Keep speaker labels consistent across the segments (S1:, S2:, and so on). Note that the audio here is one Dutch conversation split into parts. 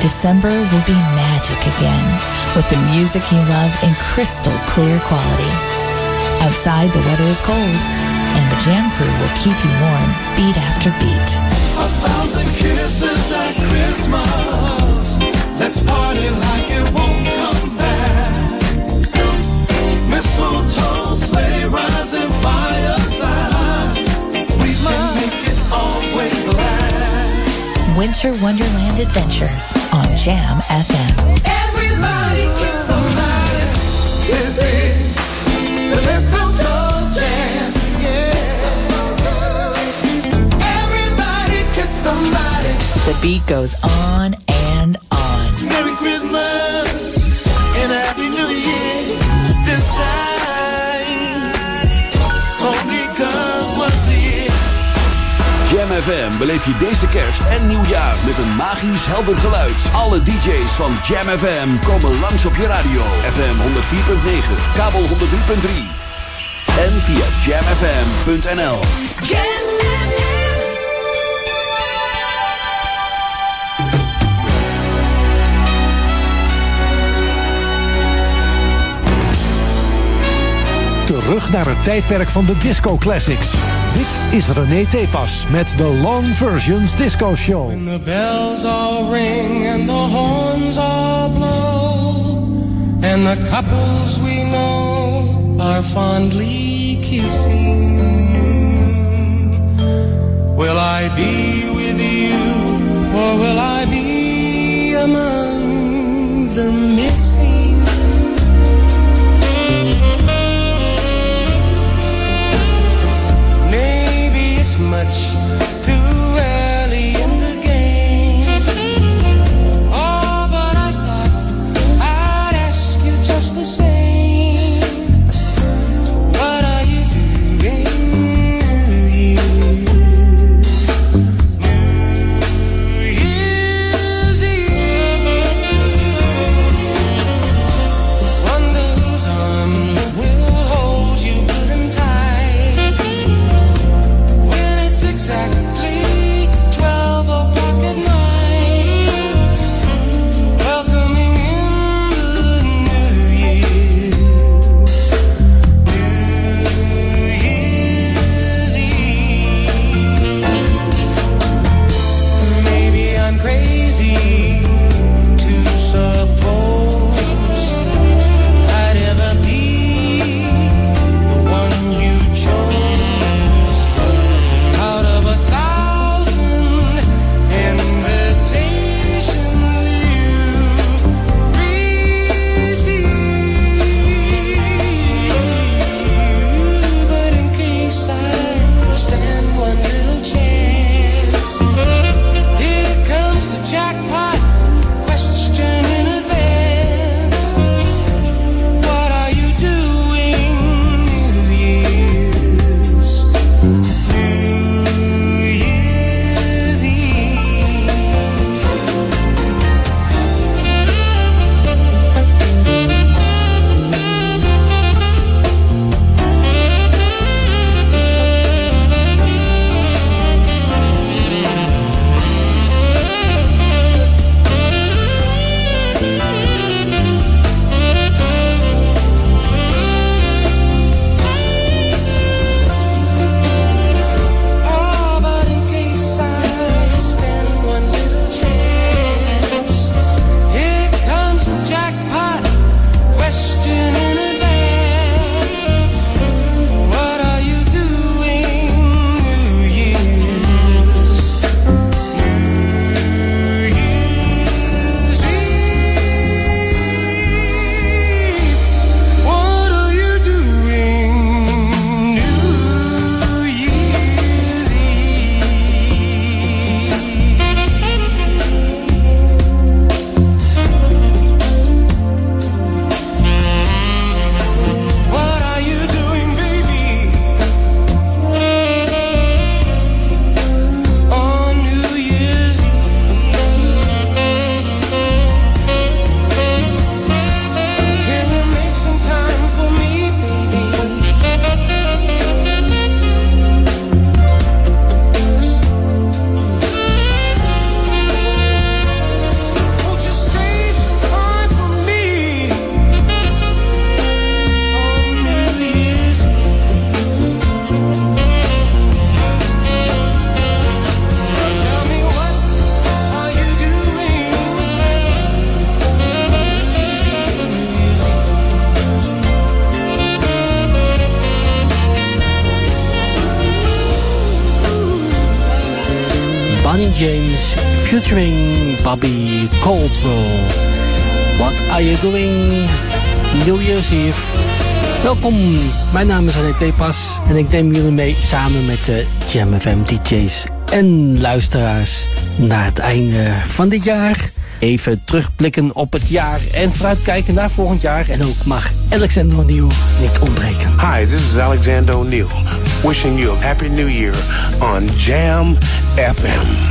S1: December will be magic again with the music you love in crystal clear quality. Outside, the weather is cold, and the Jam Crew will keep you warm beat after beat.
S2: A thousand kisses at Christmas. Let's party like it won't come back. Mistletoe, sleigh rides, and firesides.
S1: Winter Wonderland Adventures on Jam FM.
S2: Everybody kiss somebody. The mistletoe jam. Everybody kiss somebody.
S1: The beat goes on and on.
S3: Jam FM beleef je deze kerst en nieuwjaar met een magisch helder geluid. Alle DJ's van Jam FM komen langs op je radio. FM 104.9, kabel 103.3 en via jamfm.nl.
S4: Terug naar het tijdperk van de disco classics. Dit is René Tepas met de Long Versions Disco Show.
S2: When the bells all ring and the horns all blow, and the couples we know are fondly kissing. Will I be with you, or will I be among the missing?
S5: Featuring Bobby Caldwell. What are you doing? New Year's Eve. Welkom, mijn naam is René Tepas en ik neem jullie mee samen met de Jam FM DJ's en luisteraars naar het einde van dit jaar. Even terugblikken op het jaar en vooruitkijken naar volgend jaar. En ook mag Alexander O'Neill niet ontbreken.
S6: Hi, this is Alexander O'Neill. Wishing you a happy new year on Jam FM.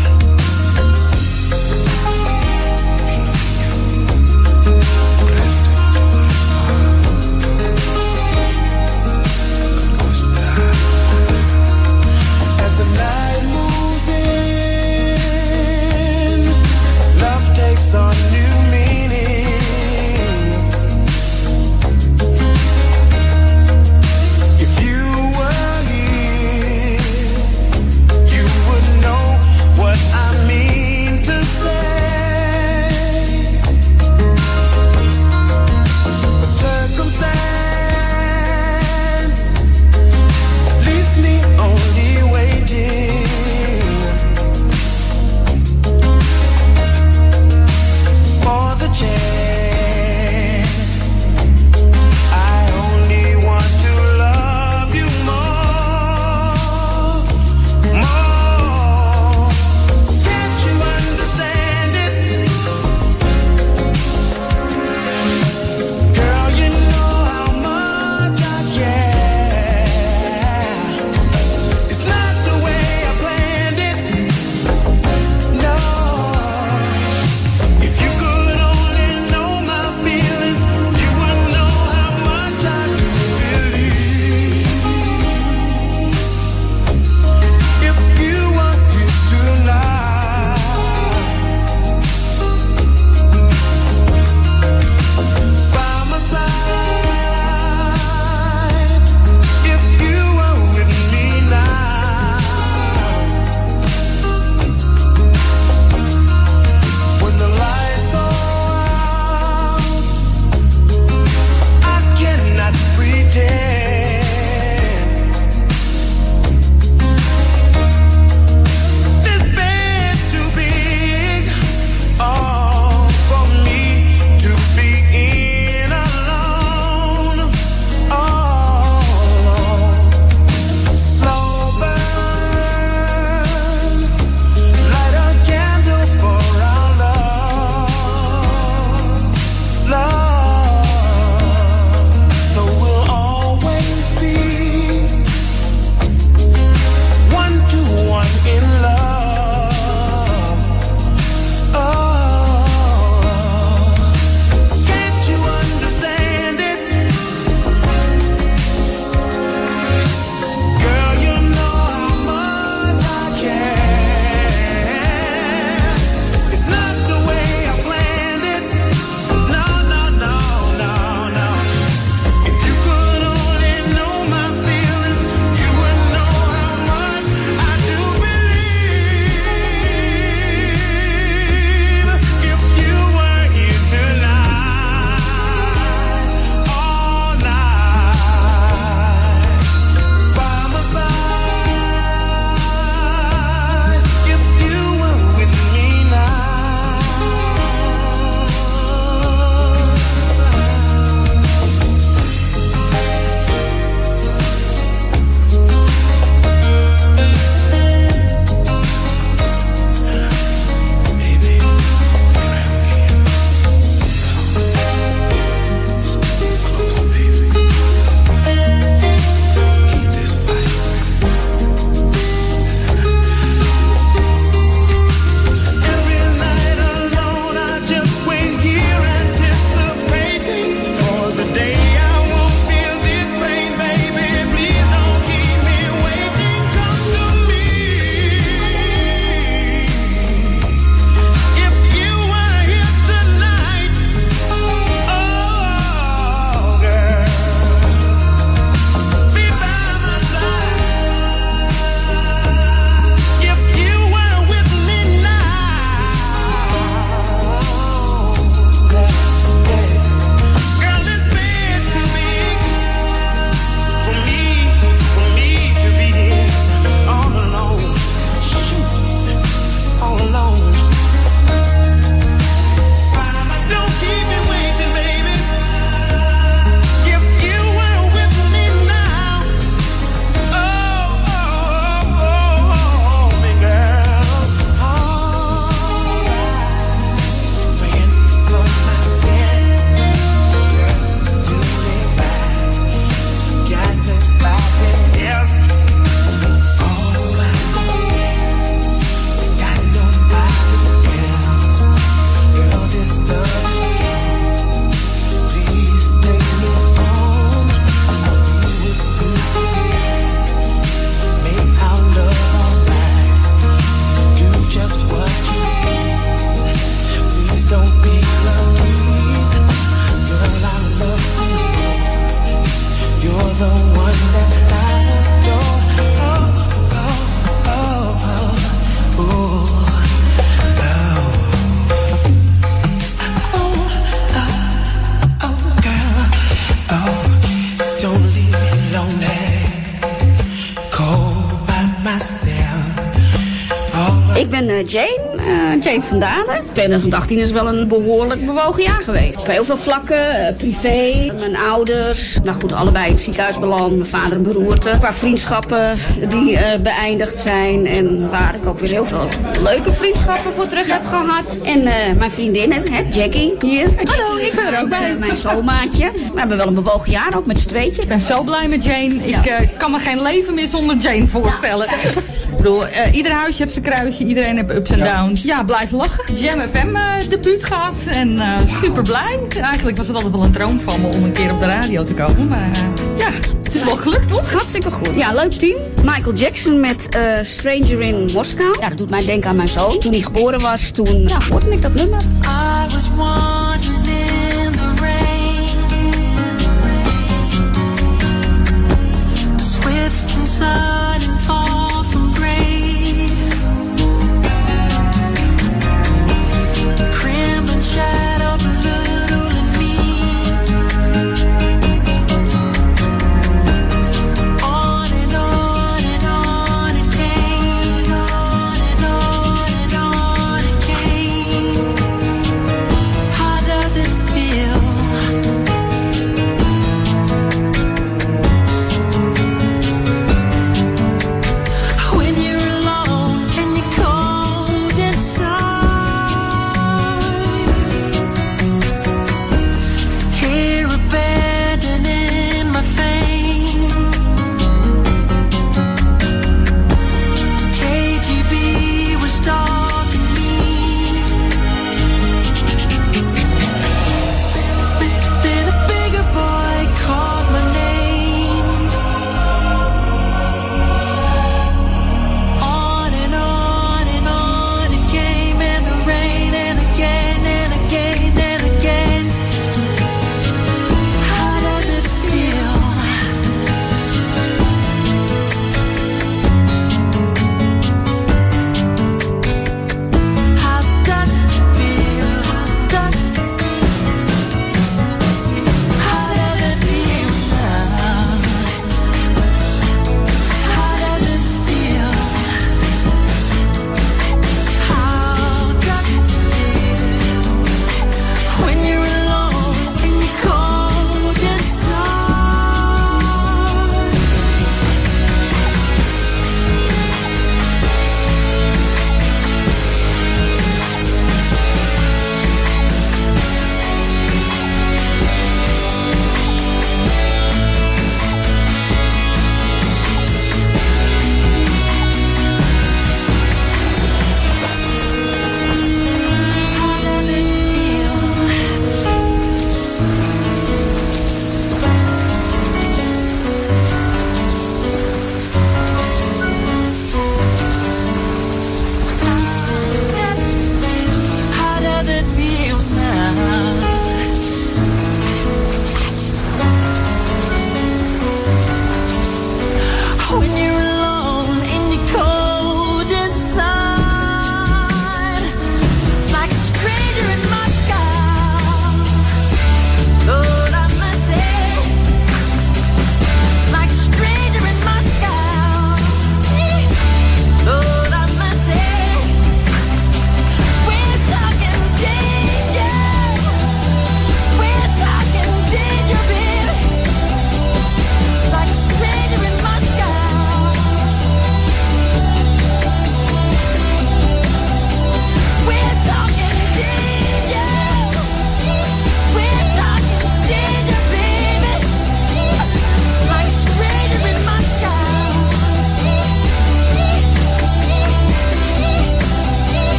S7: 2018 is wel een behoorlijk bewogen jaar geweest. Op heel veel vlakken, uh, privé, mijn ouders. Nou goed, allebei het ziekenhuis beland. Mijn vader een beroerte. Een paar vriendschappen die uh, beëindigd zijn. En waar ik ook weer heel veel leuke vriendschappen voor terug heb gehad. En mijn vriendin, hè, Jackie, hier.
S8: Hallo, ik ben er ook bij.
S7: mijn zomaatje. We hebben wel een bewogen jaar, ook met z'n tweetje.
S8: Ik ben zo blij met Jane. Ja. Ik kan me geen leven meer zonder Jane voorstellen. Ik bedoel, uh, ieder huisje heeft zijn kruisje, iedereen heeft ups en ja. downs. Ja, blijf lachen. Jam FM uh, debuut gehad en uh, super blij. Eigenlijk was het altijd wel een droom van me om een keer op de radio te komen. Maar ja, het is wel gelukt toch?
S7: Hartstikke goed. Ja, leuk team. Michael Jackson met Stranger in Moskou. Ja, dat doet mij denken aan mijn zoon. Toen hij geboren was, toen ja, hoorde ik dat nummer.
S9: I was wandering in the rain. Swift and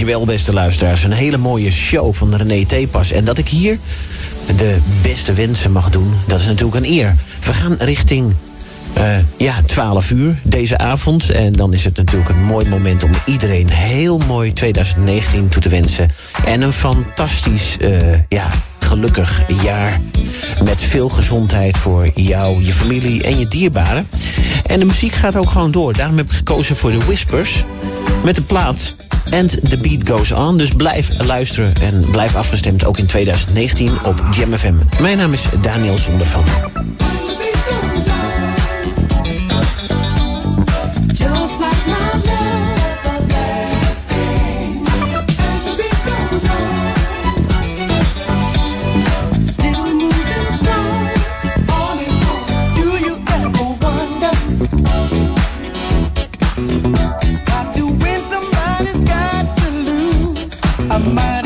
S10: Dankjewel, beste luisteraars. Een hele mooie show van René Tepas. En dat ik hier de beste wensen mag doen, dat is natuurlijk een eer. We gaan richting eh, ja, 12 uur deze avond. En dan is het natuurlijk een mooi moment om iedereen heel mooi 2019 toe te wensen. En een fantastisch, eh, ja, gelukkig jaar. Met veel gezondheid voor jou, je familie en je dierbaren. En de muziek gaat ook gewoon door. Daarom heb ik gekozen voor de Whispers. Met de plaat And the Beat Goes On. Dus blijf luisteren en blijf afgestemd ook in 2019 op Jam FM. Mijn naam is Daniel Zondervan.
S2: Lose. I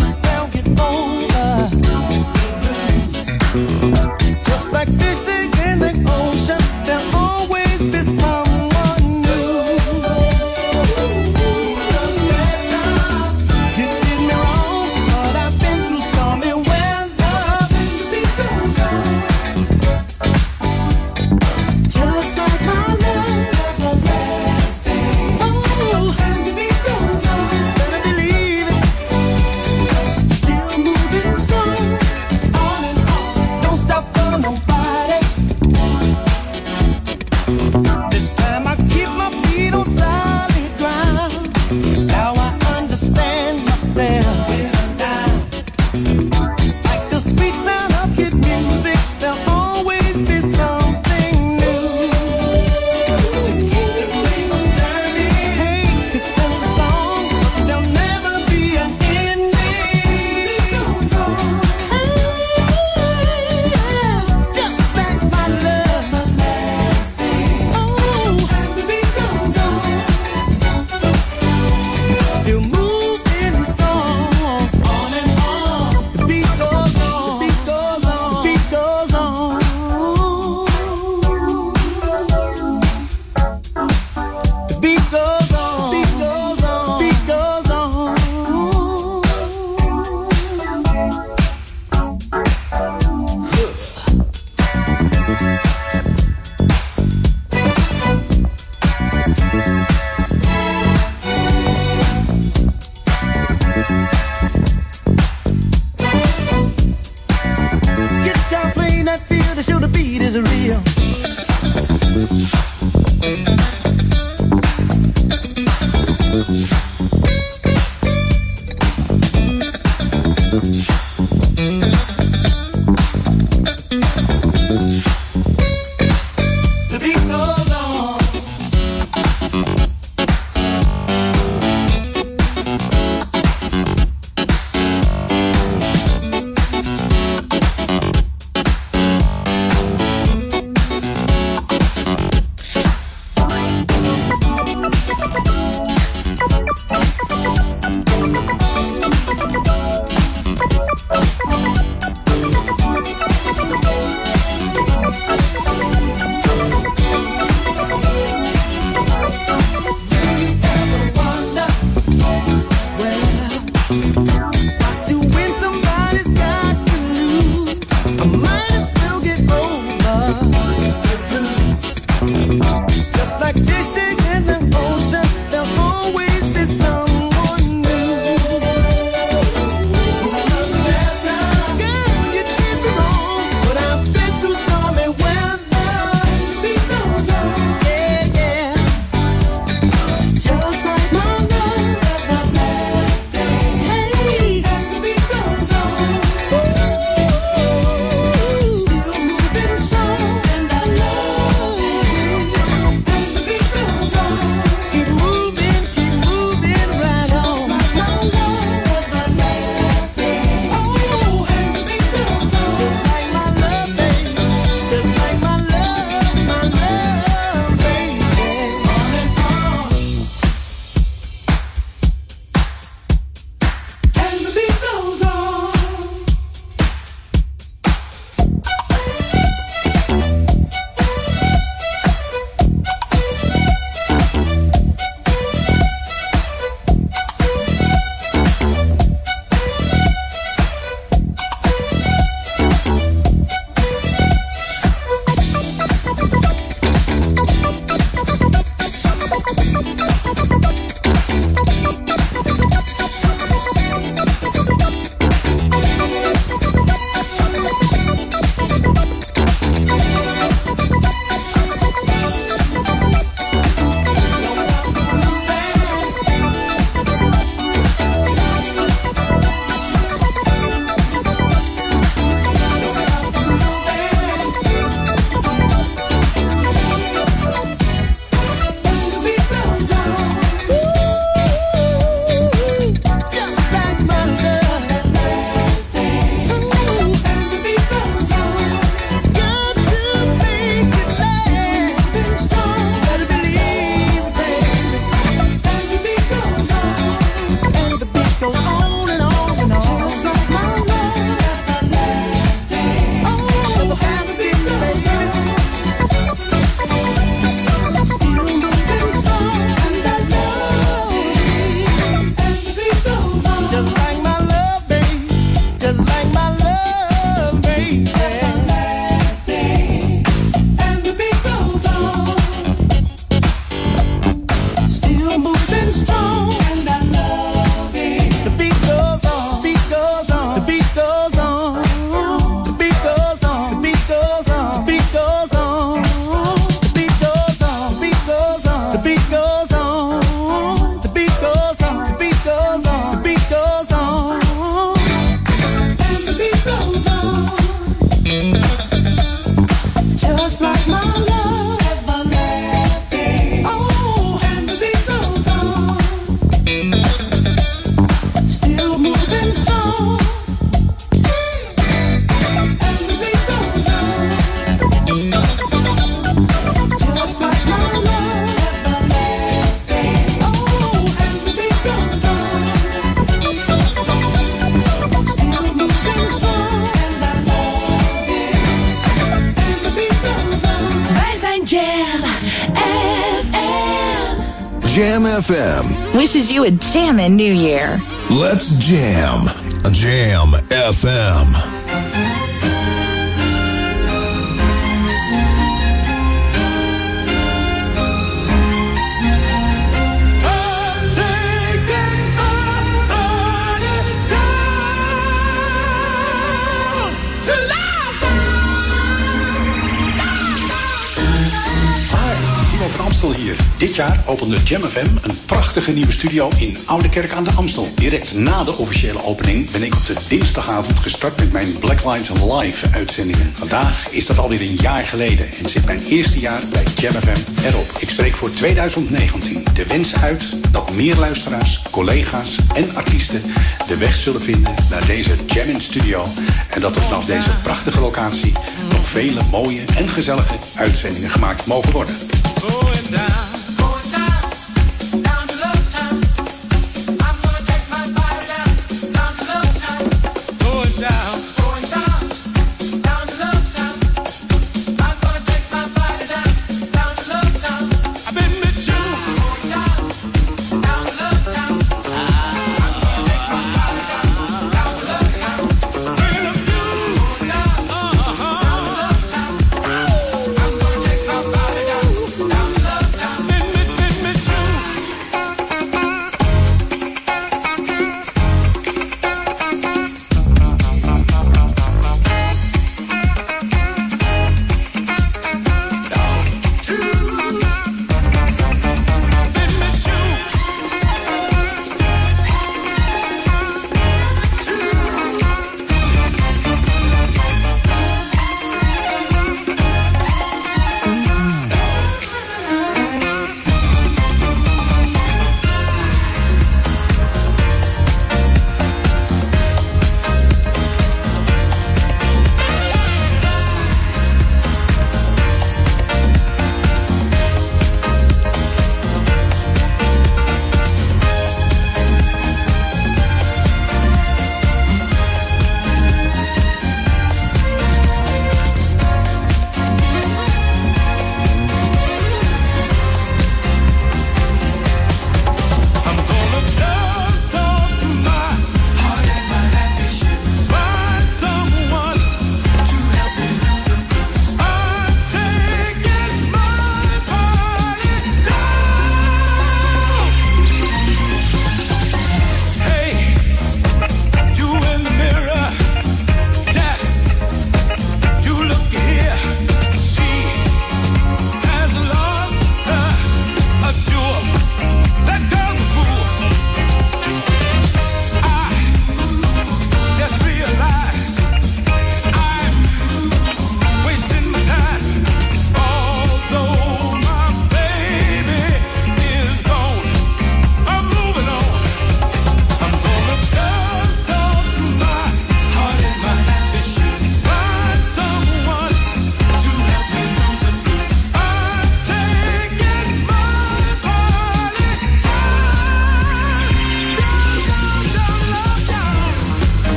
S11: Jam FM
S12: een prachtige nieuwe studio in Oude Kerk aan de Amstel. Direct na de officiële opening ben ik op de dinsdagavond gestart met mijn Blacklight Live uitzendingen. Vandaag is dat alweer een jaar geleden en zit mijn eerste jaar bij Jam FM erop. Ik spreek voor 2019 de wens uit dat meer luisteraars, collega's en artiesten de weg zullen vinden naar deze Jam in Studio. En dat er vanaf deze prachtige locatie nog vele mooie en gezellige uitzendingen gemaakt mogen worden.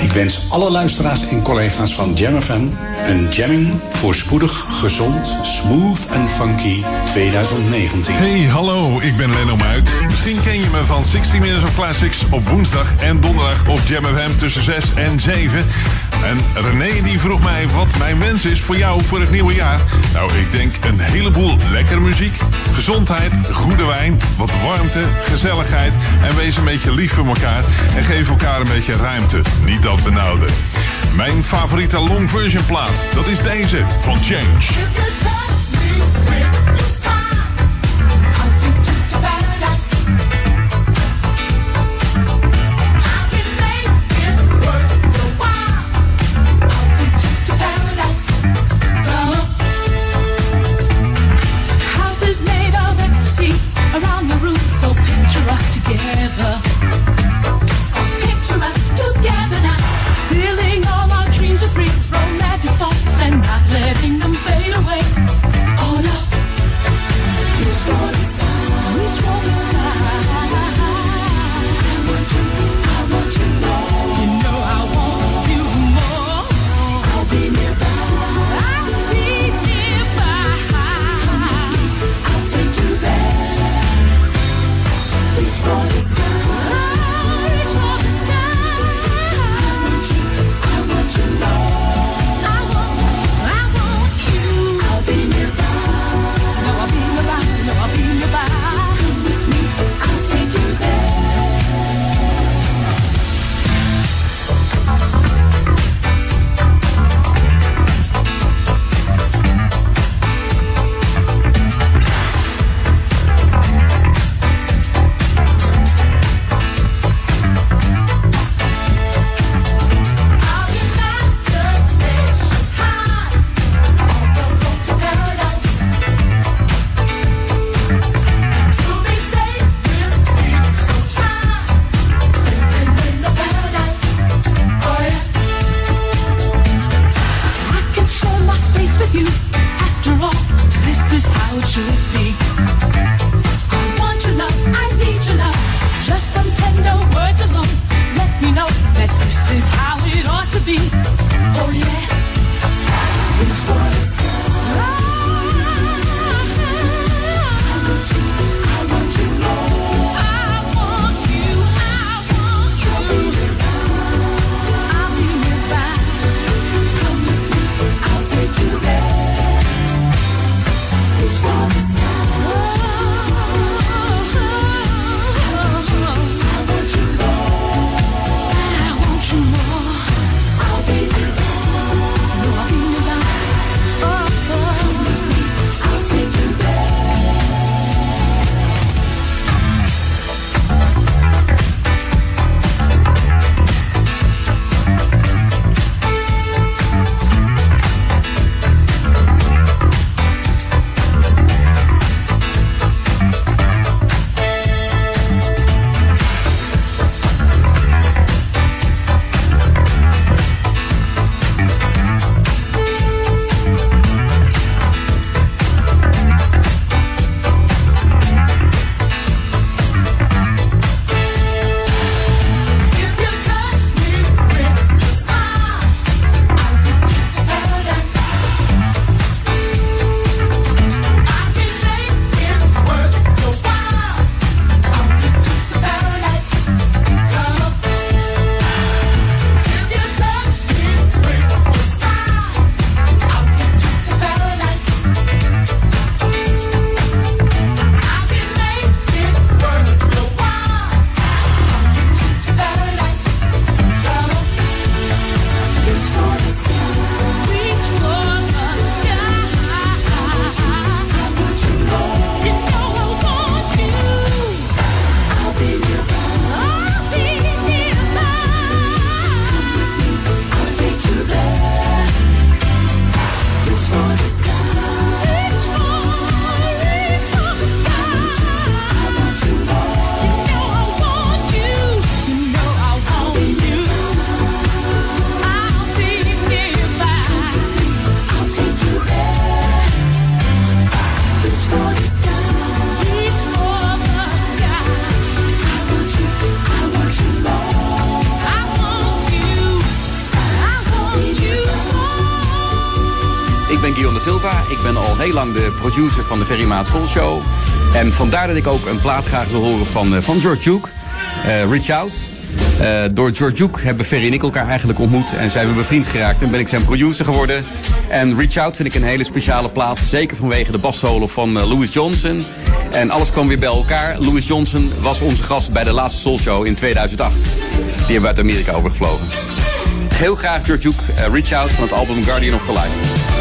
S12: Ik wens alle luisteraars en collega's van Jam FM een jamming voor spoedig, gezond, smooth en funky 2019.
S13: Hey, hallo, ik ben Leno Muit. Misschien ken je me van 60 Minutes of Classics op woensdag en donderdag op Jam FM tussen 6 en 7. En René die vroeg mij wat mijn wens is voor jou voor het nieuwe jaar. Nou, ik denk een heleboel lekkere muziek, gezondheid, goede wijn, wat warmte, gezelligheid. En wees een beetje lief voor elkaar en geef elkaar een beetje ruimte. Niet dat benauwde. Mijn favoriete long version plaat, dat is deze van Change.
S14: Heel lang de producer van de Ferry Maat School Show. En vandaar dat ik ook een plaat graag wil horen van, eh, van George Duke. eh, Reach Out. Eh, door George Duke hebben Ferry en ik elkaar eigenlijk ontmoet. En zijn we bevriend geraakt. En ben ik zijn producer geworden. En Reach Out vind ik een hele speciale plaat. Zeker vanwege de bassolo van Louis Johnson. En alles kwam weer bij elkaar. Louis Johnson was onze gast bij de laatste Soul Show in 2008. Die hebben we uit Amerika overgevlogen. Heel graag George Duke, Reach Out van het album Guardian of the Light.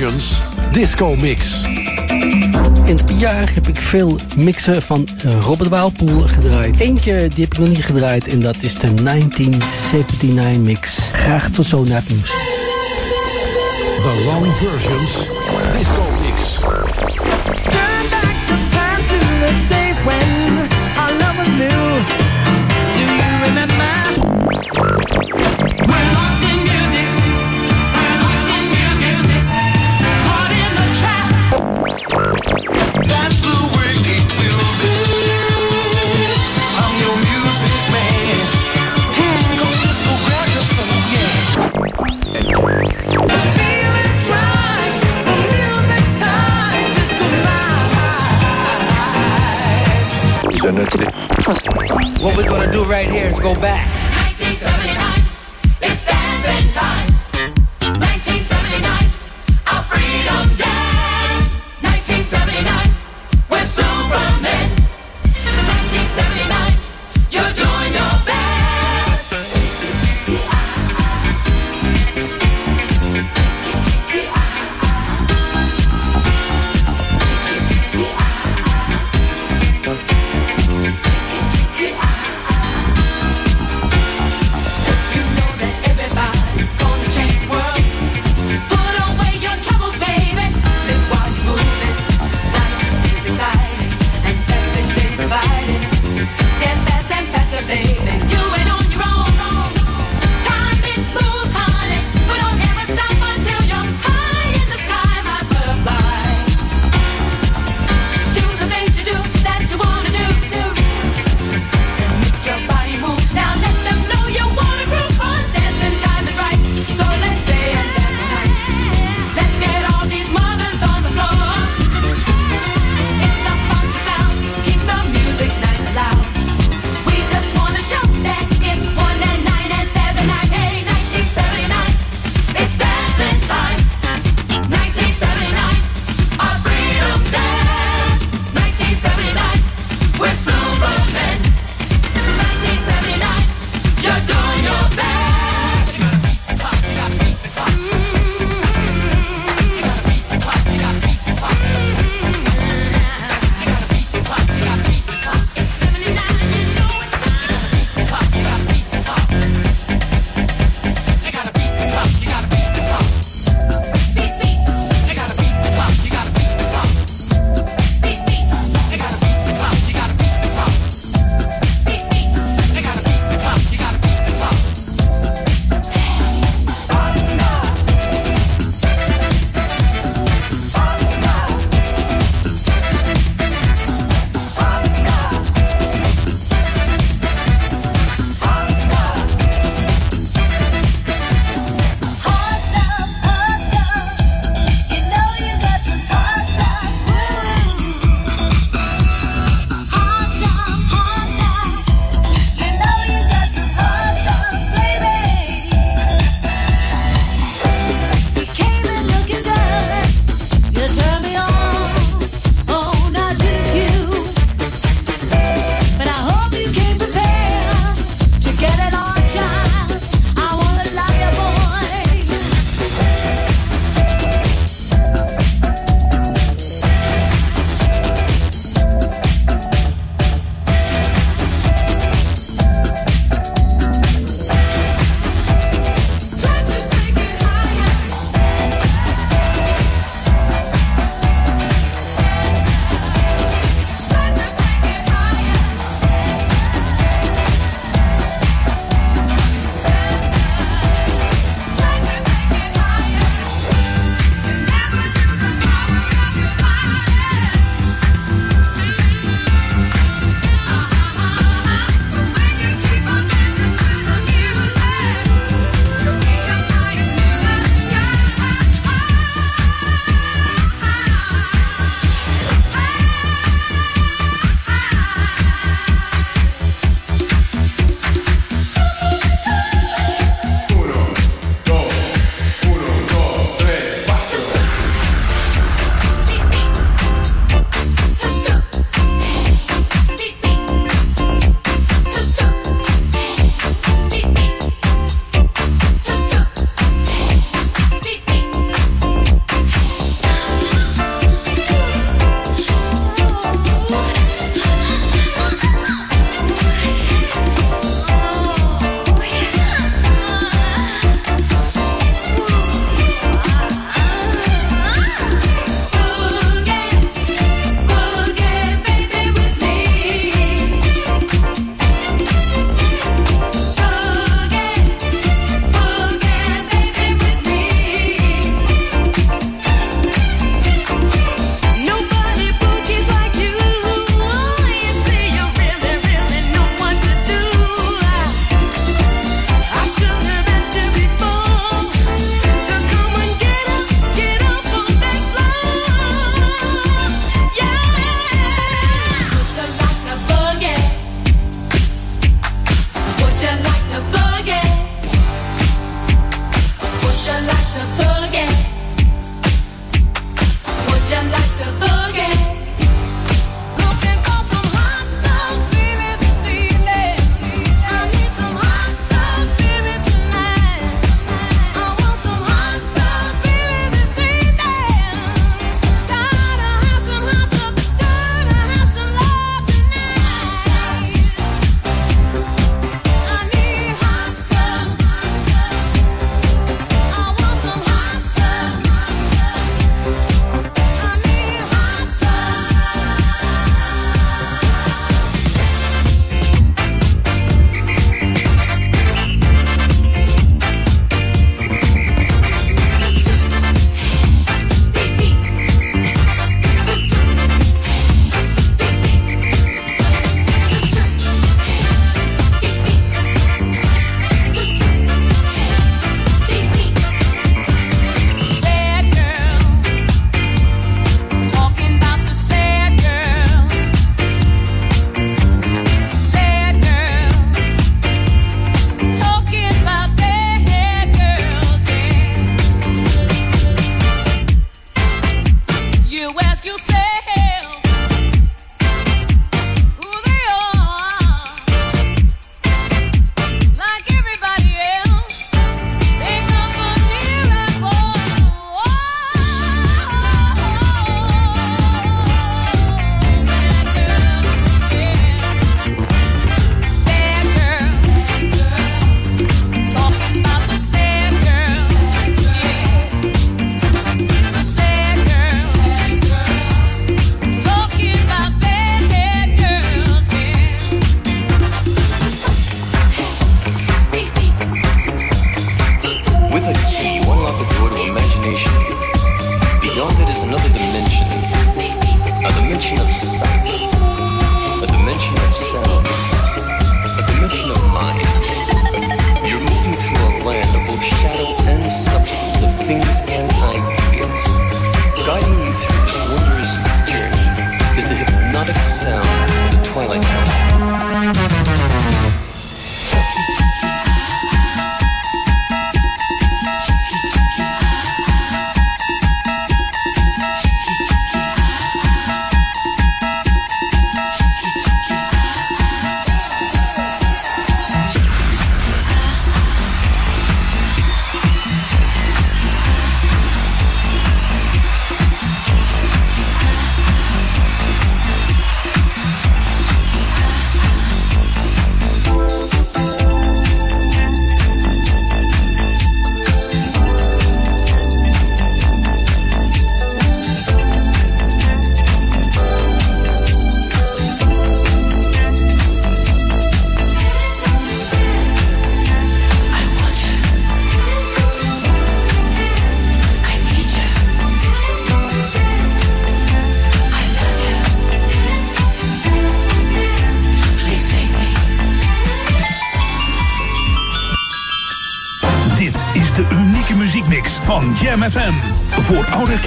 S4: Versions Disco Mix.
S5: In het jaar heb ik veel mixen van eh, Robert Waalpoel gedraaid. Eentje die heb ik nog niet gedraaid en dat is de 1979 mix. Graag tot zo na het nieuws.
S4: The Long Versions Disco Mix.
S2: Turn back the time to the days when our love was new. Do you remember? We're
S15: gonna do right here is go back.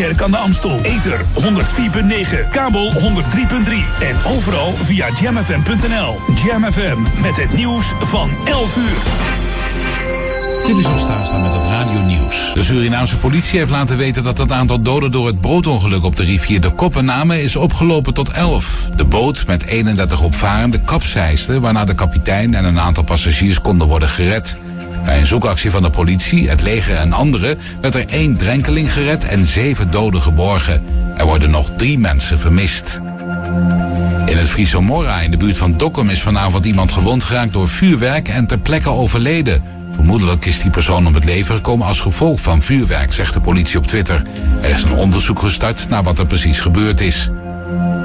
S16: Kerk aan de Amstel. Ether 104.9, kabel 103.3 en overal via jamfm.nl. Jam FM met het nieuws van 11 uur.
S17: Dit is Oostaanstaan met het radio-nieuws. De Surinaamse politie heeft laten weten dat het aantal doden door het broodongeluk op de rivier de Koppename is opgelopen tot 11. De boot met 31 opvarenden kapseisde, waarna de kapitein en een aantal passagiers konden worden gered. Bij een zoekactie van de politie, het leger en anderen werd er één drenkeling gered en zeven doden geborgen. Er worden nog drie mensen vermist. In het Friese Morra in de buurt van Dokkum is vanavond iemand gewond geraakt door vuurwerk en ter plekke overleden. Vermoedelijk is die persoon om het leven gekomen als gevolg van vuurwerk, zegt de politie op Twitter. Er is een onderzoek gestart naar wat er precies gebeurd is.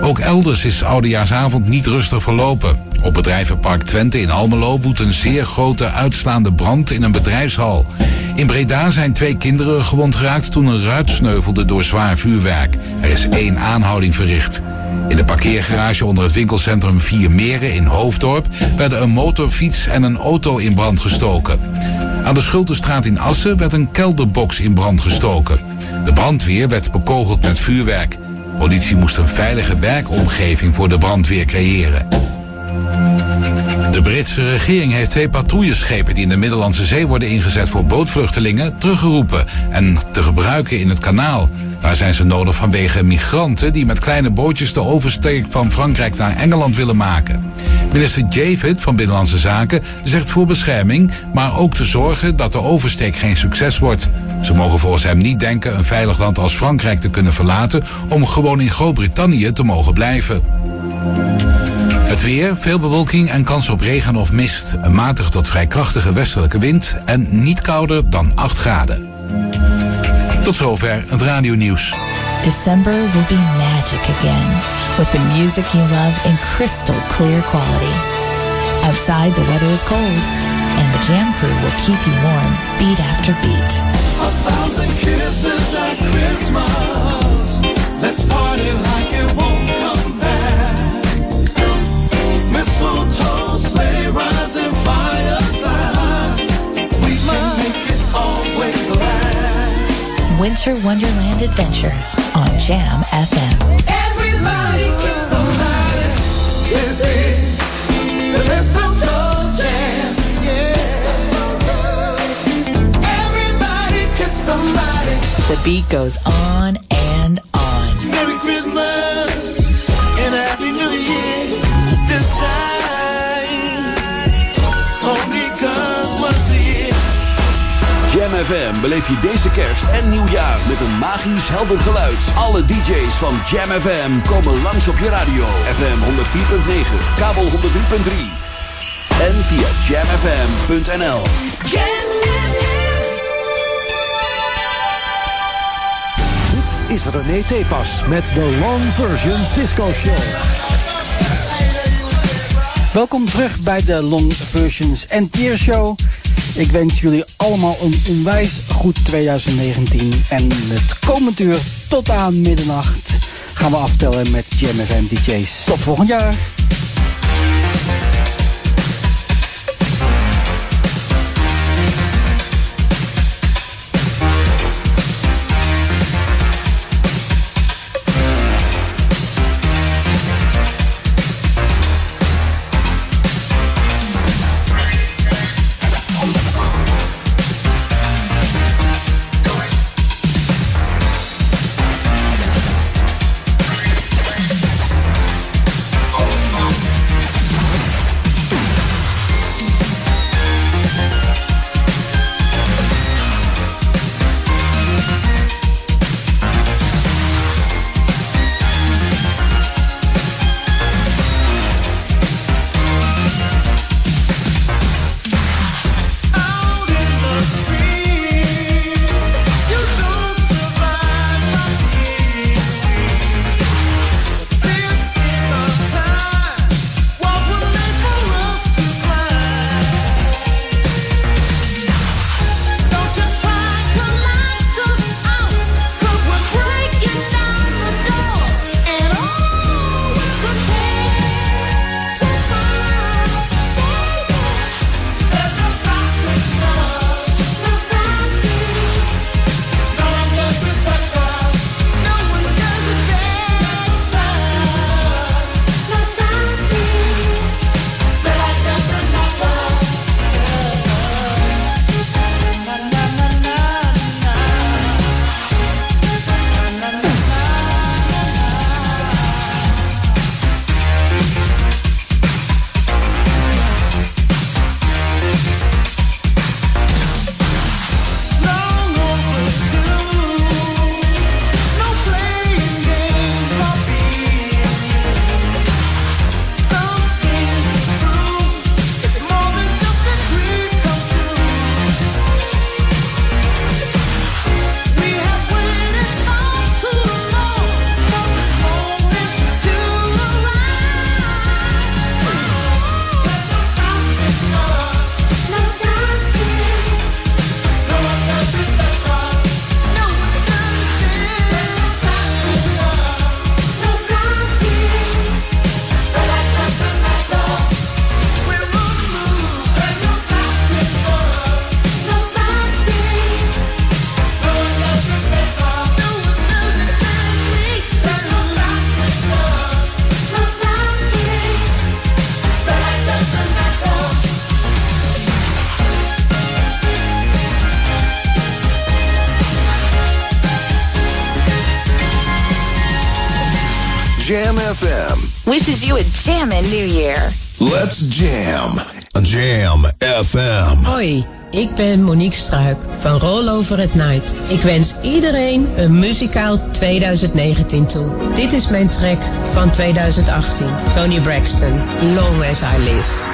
S17: Ook elders is Oudejaarsavond niet rustig verlopen. Op bedrijvenpark Twente in Almelo woedt een zeer grote uitslaande brand in een bedrijfshal. In Breda zijn twee kinderen gewond geraakt toen een ruit sneuvelde door zwaar vuurwerk. Er is één aanhouding verricht. In de parkeergarage onder het winkelcentrum Vier Meren in Hoofddorp werden een motorfiets en een auto in brand gestoken. Aan de Schultenstraat in Assen werd een kelderbox in brand gestoken. De brandweer werd bekogeld met vuurwerk. Politie moest een veilige werkomgeving voor de brandweer creëren. De Britse regering heeft twee patrouilleschepen die in de Middellandse Zee worden ingezet voor bootvluchtelingen teruggeroepen en te gebruiken in het kanaal. Daar zijn ze nodig vanwege migranten die met kleine bootjes de oversteek van Frankrijk naar Engeland willen maken. Minister Javid van Binnenlandse Zaken zegt voor bescherming, maar ook te zorgen dat de oversteek geen succes wordt. Ze mogen volgens hem niet denken een veilig land als Frankrijk te kunnen verlaten om gewoon in Groot-Brittannië te mogen blijven. Het weer, veel bewolking en kans op regen of mist. Een matige tot vrij krachtige westelijke wind en niet kouder dan 8 graden. Tot zover het radionieuws.
S1: December will be magic again with the music you love in crystal clear quality. Outside, the weather is cold, and the Jam Crew will keep you warm beat after beat.
S2: A thousand kisses at Christmas. Let's party like it won't
S1: Winter Wonderland Adventures on Jam FM.
S2: Everybody kiss somebody. Is the mistletoe jam. Everybody kiss somebody.
S1: The beat goes on
S3: FM beleef je deze kerst en nieuwjaar met een magisch helder geluid. Alle DJ's van Jam FM komen langs op je radio. FM 104.9, kabel 103.3 en via jamfm.nl.
S4: Dit is René Tepas met de Long Versions Disco Show.
S5: Welkom terug bij de Long Versions en Tier Show. Ik wens jullie allemaal een onwijs goed 2019. En het komend uur tot aan middernacht gaan we aftellen met Jam FM DJ's. Tot volgend jaar.
S11: Jam FM.
S1: Wishes you a jammin' new year.
S11: Let's jam. Jam FM.
S18: Hoi, ik ben Monique Struik van Rollover at Night. Ik wens iedereen een muzikaal 2019 toe. Dit is mijn track van 2018. Tony Braxton,
S9: Long As I Live.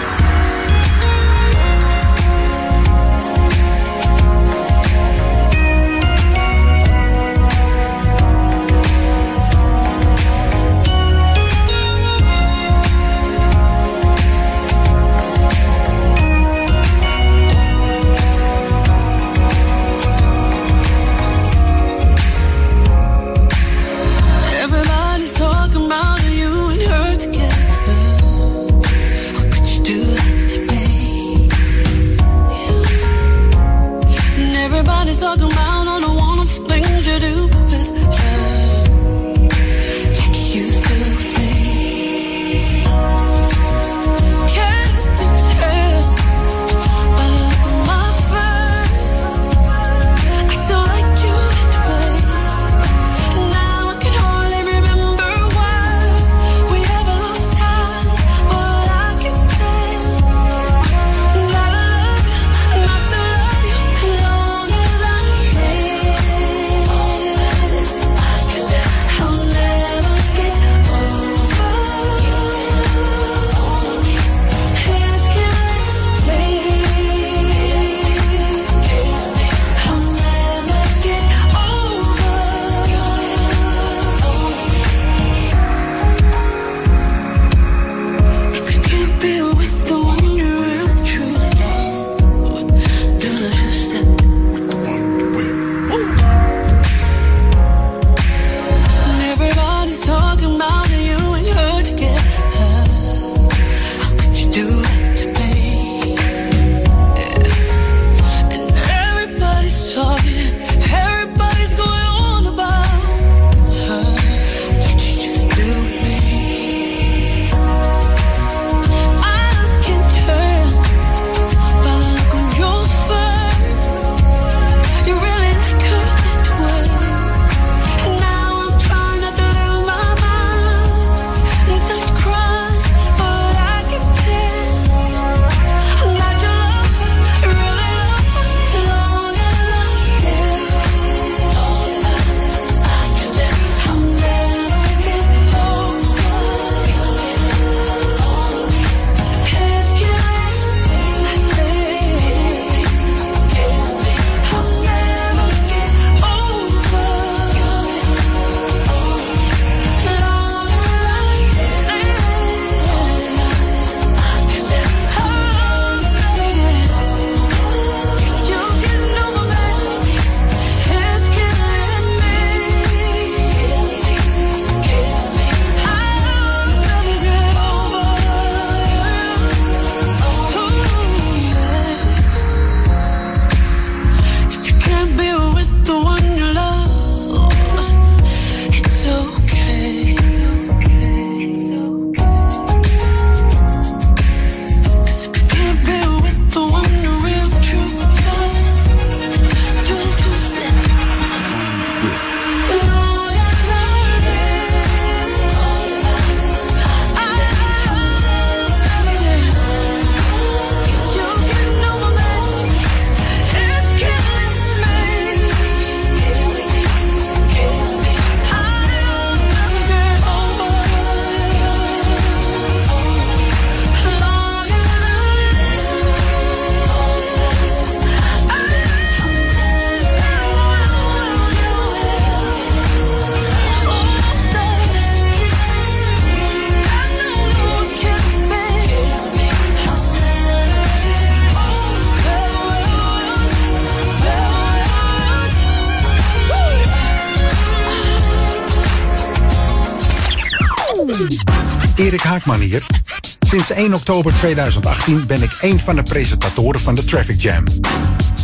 S19: Sinds 1 oktober 2018 ben ik een van de presentatoren van de Traffic Jam.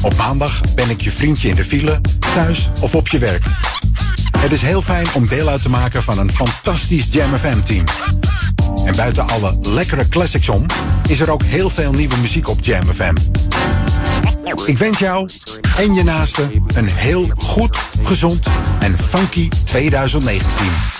S19: Op maandag ben ik je vriendje in de file, thuis of op je werk. Het is heel fijn om deel uit te maken van een fantastisch Jam FM team. En buiten alle lekkere classics om, is er ook heel veel nieuwe muziek op Jam FM. Ik wens jou en je naasten een heel goed, gezond en funky 2019.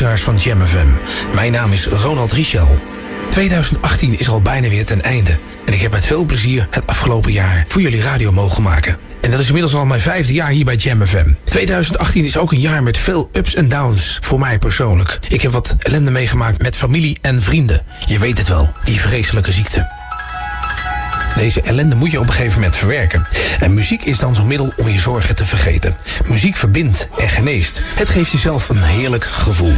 S6: Luisteraars van Jam FM. Mijn naam is Ronald Richel. 2018 is al bijna weer ten einde. En ik heb met veel plezier het afgelopen jaar voor jullie radio mogen maken. En dat is inmiddels al mijn vijfde jaar hier bij Jam FM. 2018 is ook een jaar met veel ups en downs voor mij persoonlijk. Ik heb wat ellende meegemaakt met familie en vrienden. Je weet het wel, die vreselijke ziekte. Deze ellende moet je op een gegeven moment verwerken. En muziek is dan zo'n middel om je zorgen te vergeten. Muziek verbindt en geneest. Het geeft jezelf een heerlijk gevoel.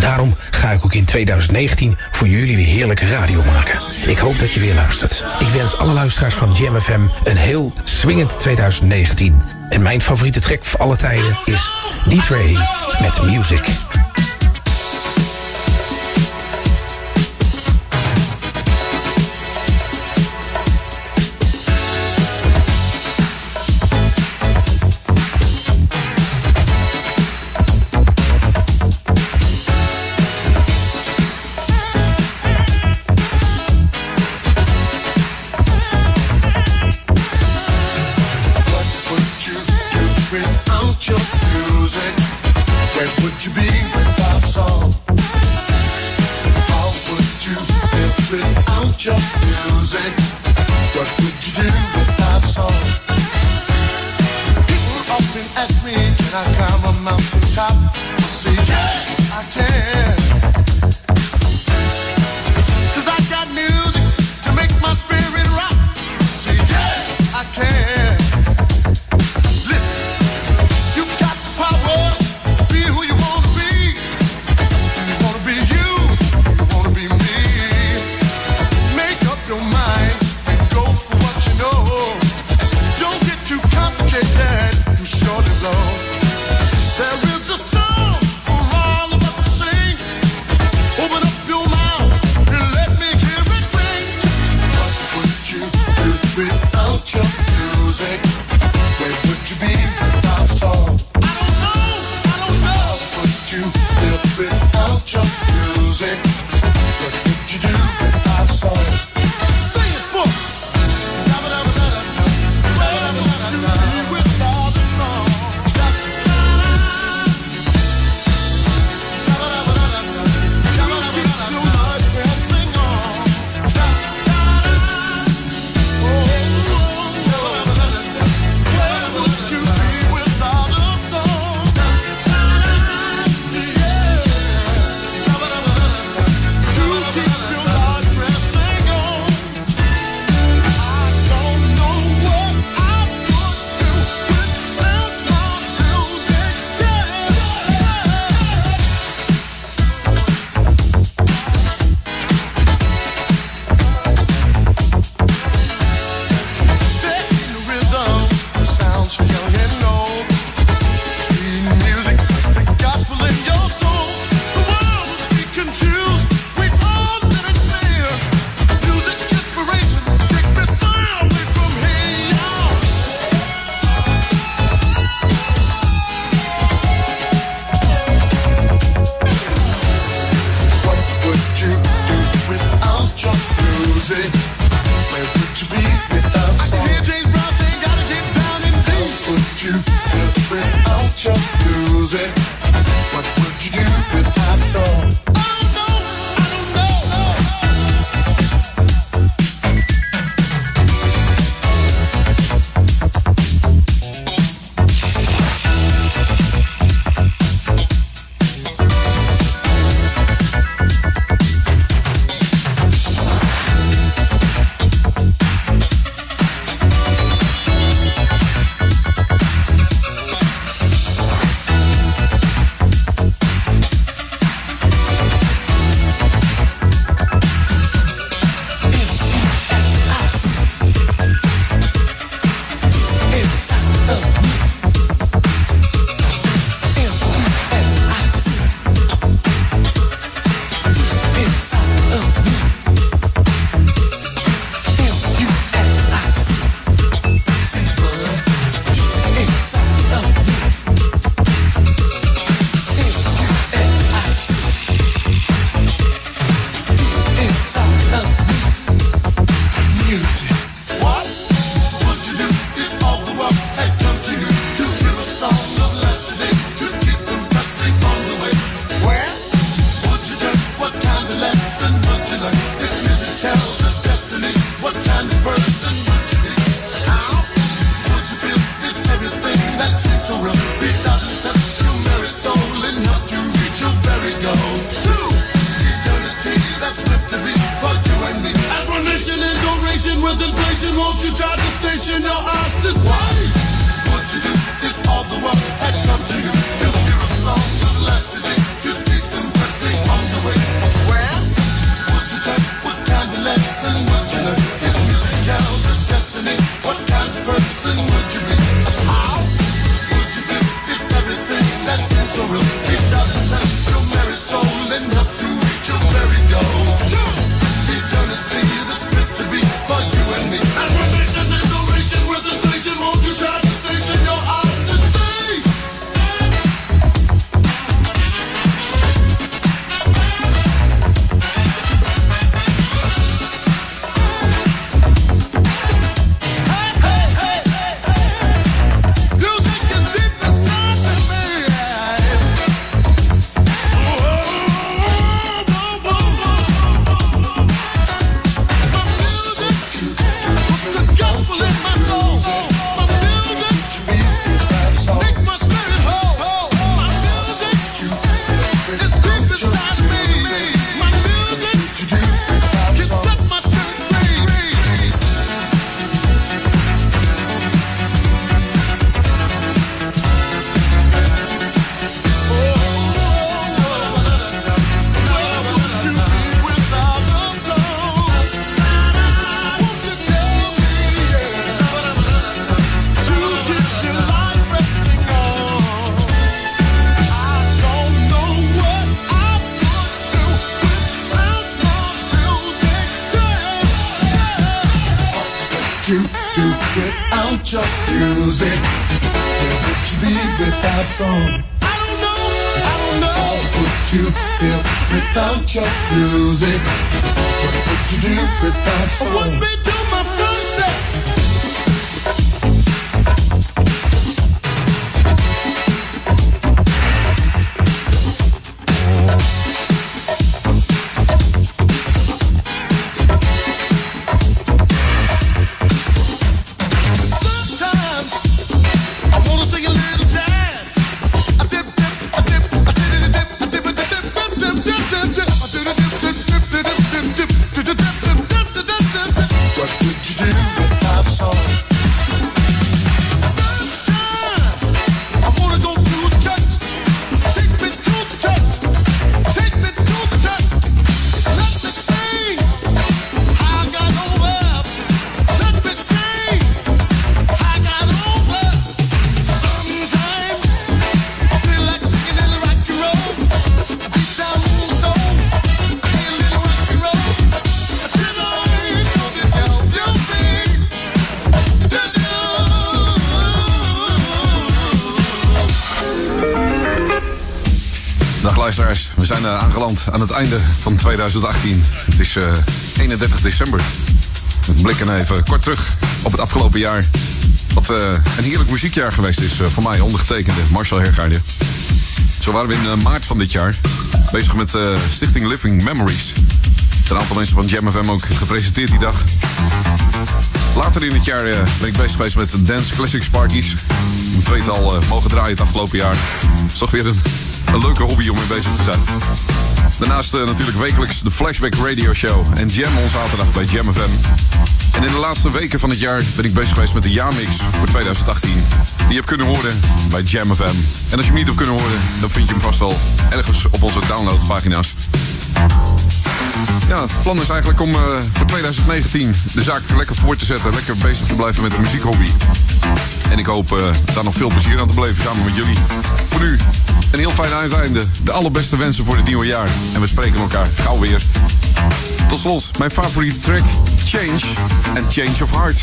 S6: Daarom ga ik ook in 2019 voor jullie weer heerlijke radio maken. Ik hoop dat je weer luistert. Ik wens alle luisteraars van Jam FM een heel swingend 2019. En mijn favoriete track voor alle tijden is D-Tray met Music.
S20: Aan het einde van 2018. Het is eh, 31 december. We blikken even kort terug op het afgelopen jaar. Wat eh, een heerlijk muziekjaar geweest is eh, voor mij, ondergetekende Marcel Hergaarde. Zo waren we in eh, maart van dit jaar bezig met eh, Stichting Living Memories. Een aantal mensen van Jam FM ook gepresenteerd die dag. Later in het jaar eh, ben ik bezig geweest met Dance Classics Parties. Een tweetal eh, mogen draaien het afgelopen jaar. Het is toch weer een, een leuke hobby om mee bezig te zijn. Daarnaast eh, natuurlijk wekelijks de Flashback Radio Show en Jam on zaterdag bij Jam FM. En in de laatste weken van het jaar ben ik bezig geweest met de jaarmix voor 2018. Die je hebt kunnen horen bij Jam FM. En als je hem niet hebt kunnen horen, dan vind je hem vast wel ergens op onze downloadpagina's. Ja, het plan is eigenlijk om eh, voor 2019 de zaak lekker voor te zetten. Lekker bezig te blijven met de muziekhobby. En ik hoop eh, daar nog veel plezier aan te beleven samen met jullie. Nu een heel fijn uiteinde. De allerbeste wensen voor het nieuwe jaar. En we spreken elkaar gauw weer. Tot slot, mijn favoriete track, Change en Change of Heart.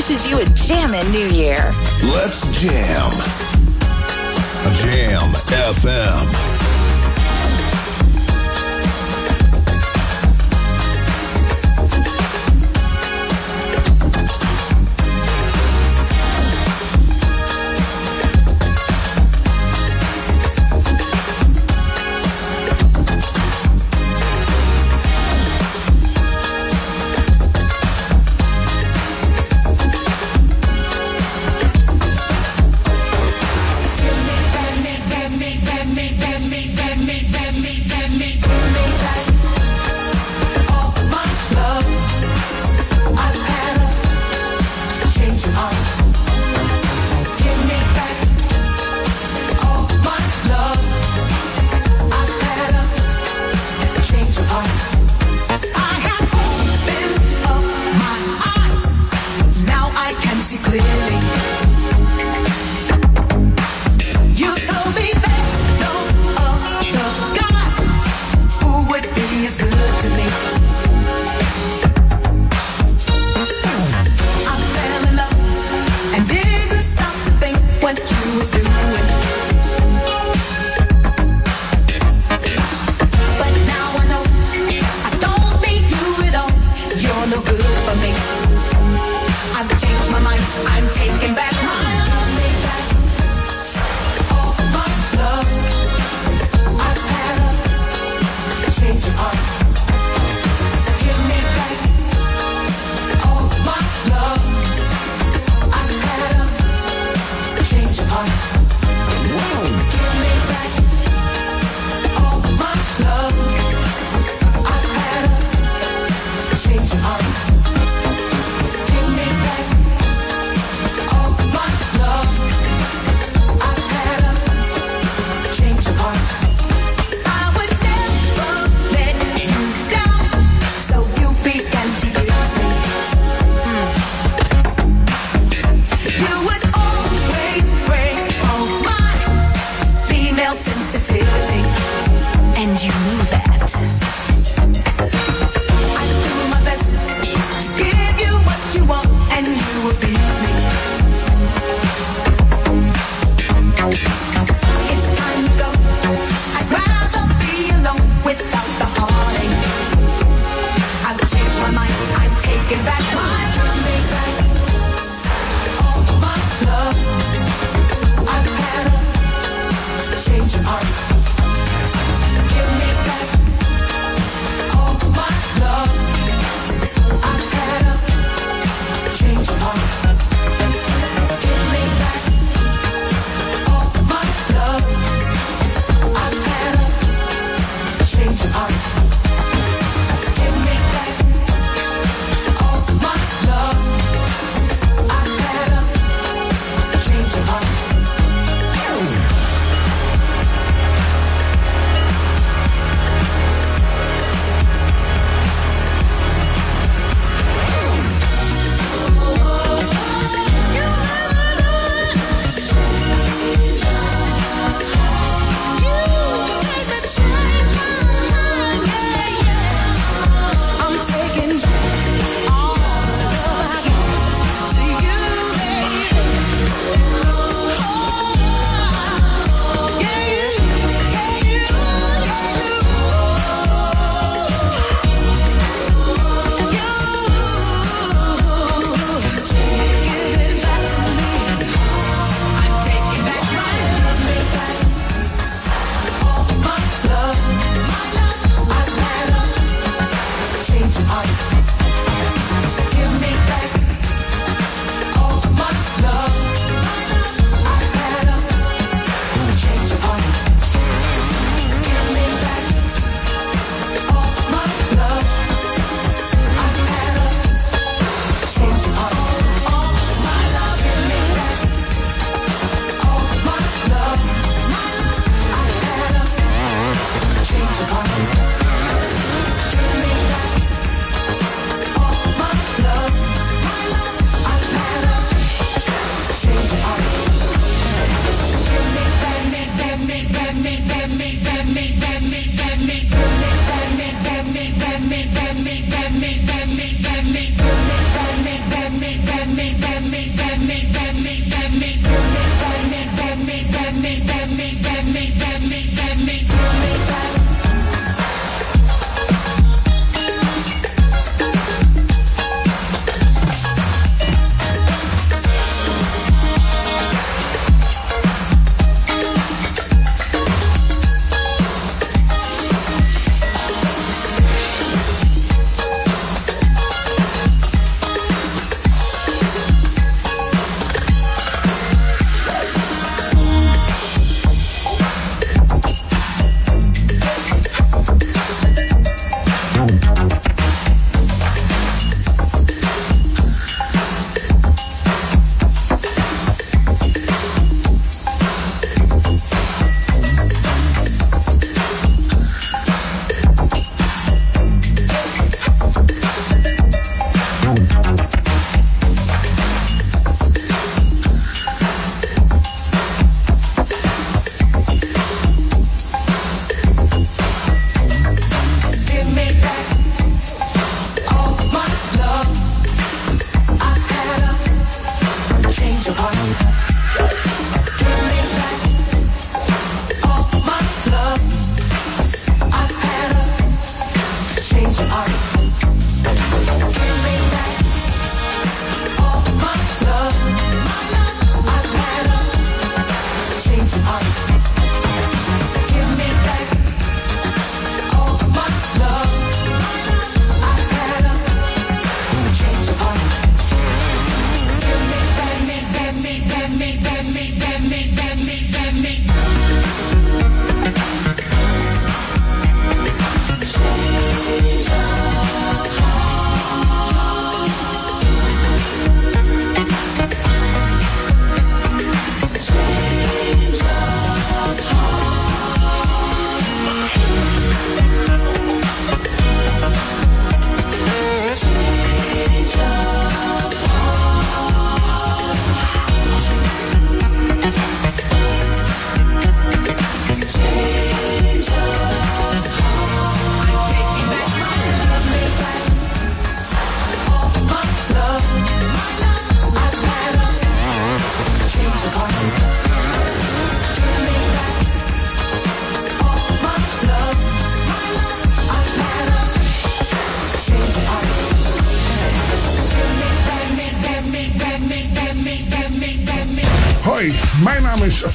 S1: Wishes you a jammin' new year.
S11: Let's jam. Jam FM.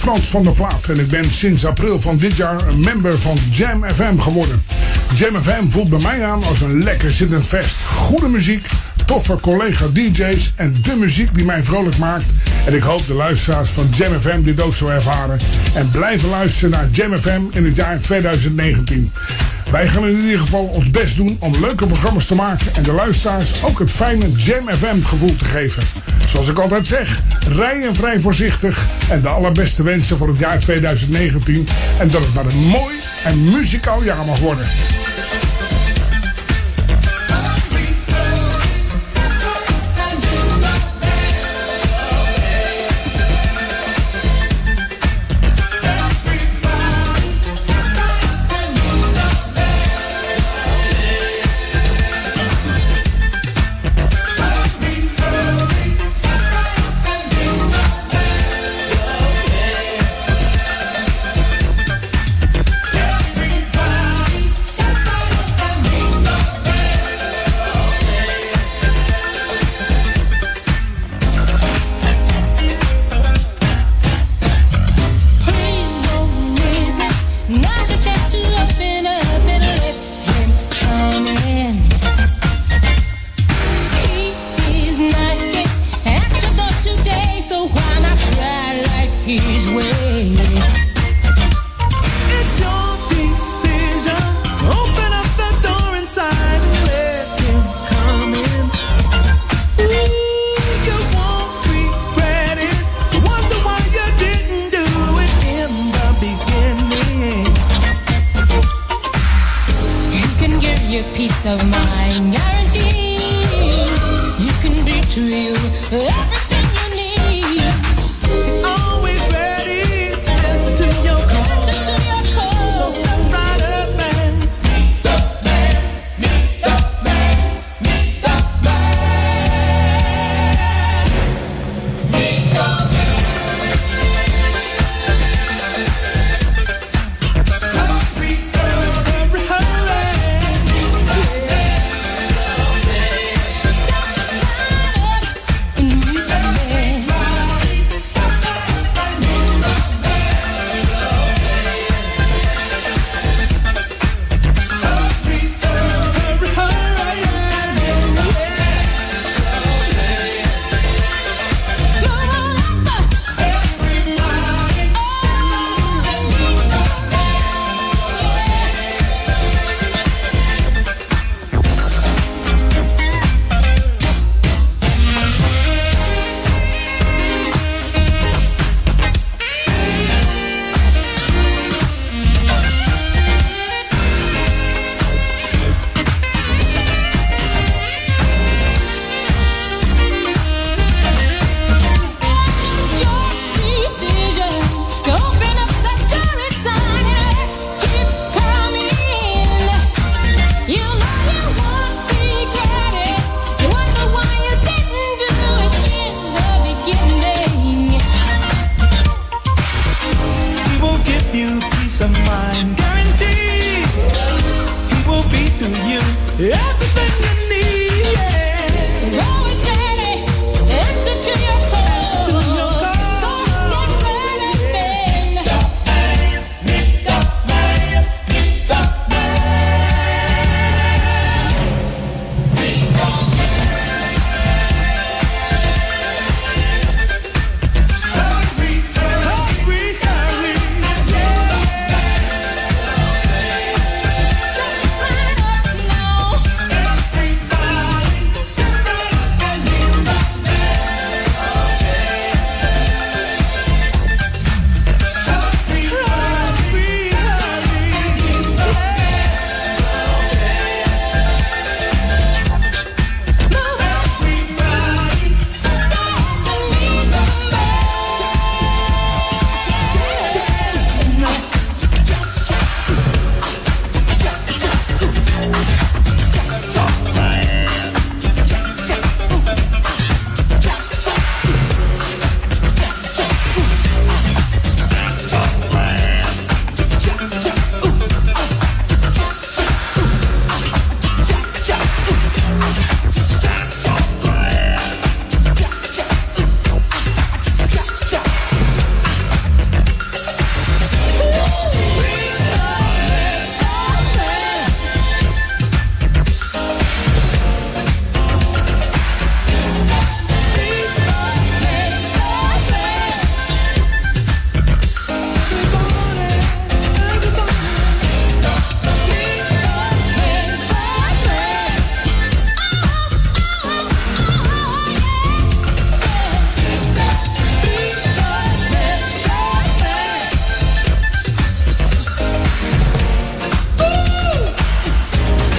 S21: Frans van der Plaat en ik ben sinds april van dit jaar een member van Jam FM geworden. Jam FM voelt bij mij aan als een lekker zittend vest. Goede muziek, toffe collega DJ's en de muziek die mij vrolijk maakt. En ik hoop de luisteraars van Jam FM dit ook zo ervaren. En blijven luisteren naar Jam FM in het jaar 2019. Wij gaan in ieder geval ons best doen om leuke programma's te maken en de luisteraars ook het fijne Jam FM gevoel te geven. Zoals ik altijd zeg, rij en vrij voorzichtig en de allerbeste wensen voor het jaar 2019. En dat het maar een mooi en muzikaal jaar mag worden.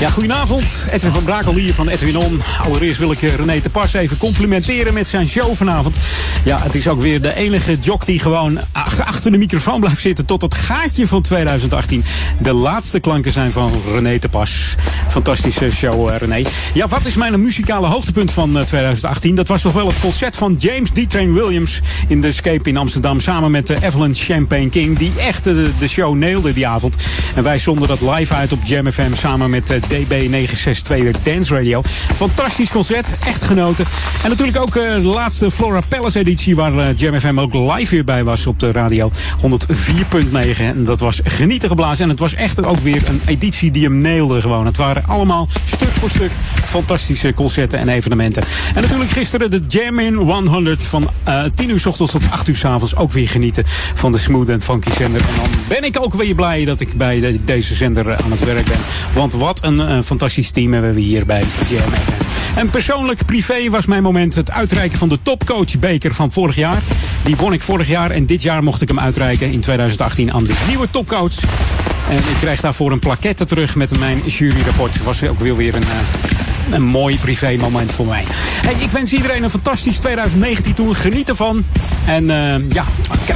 S22: Ja, goedenavond. Edwin van Brakel hier van Edwin On. Allereerst wil ik eh, René te Pas even complimenteren met zijn show vanavond. Ja, het is ook weer de enige jock die gewoon ach- achter de microfoon blijft zitten tot het gaatje van 2018. De laatste klanken zijn van René te Pas. Fantastische show, eh, René. Ja, wat is mijn muzikale hoogtepunt van eh, 2018? Dat was toch wel het concert van James D-Train Williams in de Escape in Amsterdam. Samen met de Evelyn Champagne King, die echt eh, de show nailde die avond. En wij zonden dat live uit op Jam FM samen met eh, DB962 Dance Radio. Fantastisch concert, echt genoten. En natuurlijk ook eh, de laatste Flora Palace editie waar eh, Jam FM ook live weer bij was op de radio 104.9. En dat was genieten geblazen. En het was echt ook weer een editie die hem nailde gewoon. Het waren allemaal stuk voor stuk fantastische concerten en evenementen. En natuurlijk gisteren de Jam in 100 van eh 10 uur s ochtends tot 8 uur s avonds ook weer genieten van de smooth en funky zender. En dan ben ik ook weer blij dat ik bij de- deze zender eh, aan het werk ben. Want wat een, eh, fantastisch team hebben we hier bij Jam. En persoonlijk, privé, was mijn moment het uitreiken van de topcoachbeker van vorig jaar. Die won ik vorig jaar en dit jaar mocht ik hem uitreiken in 2018 aan de nieuwe topcoach. En ik krijg daarvoor een plaquette terug met mijn juryrapport. Was ook weer weer een, eh, een mooi privé moment voor mij. Ik wens iedereen een fantastisch 2019 toe. Geniet ervan. En eh, ja,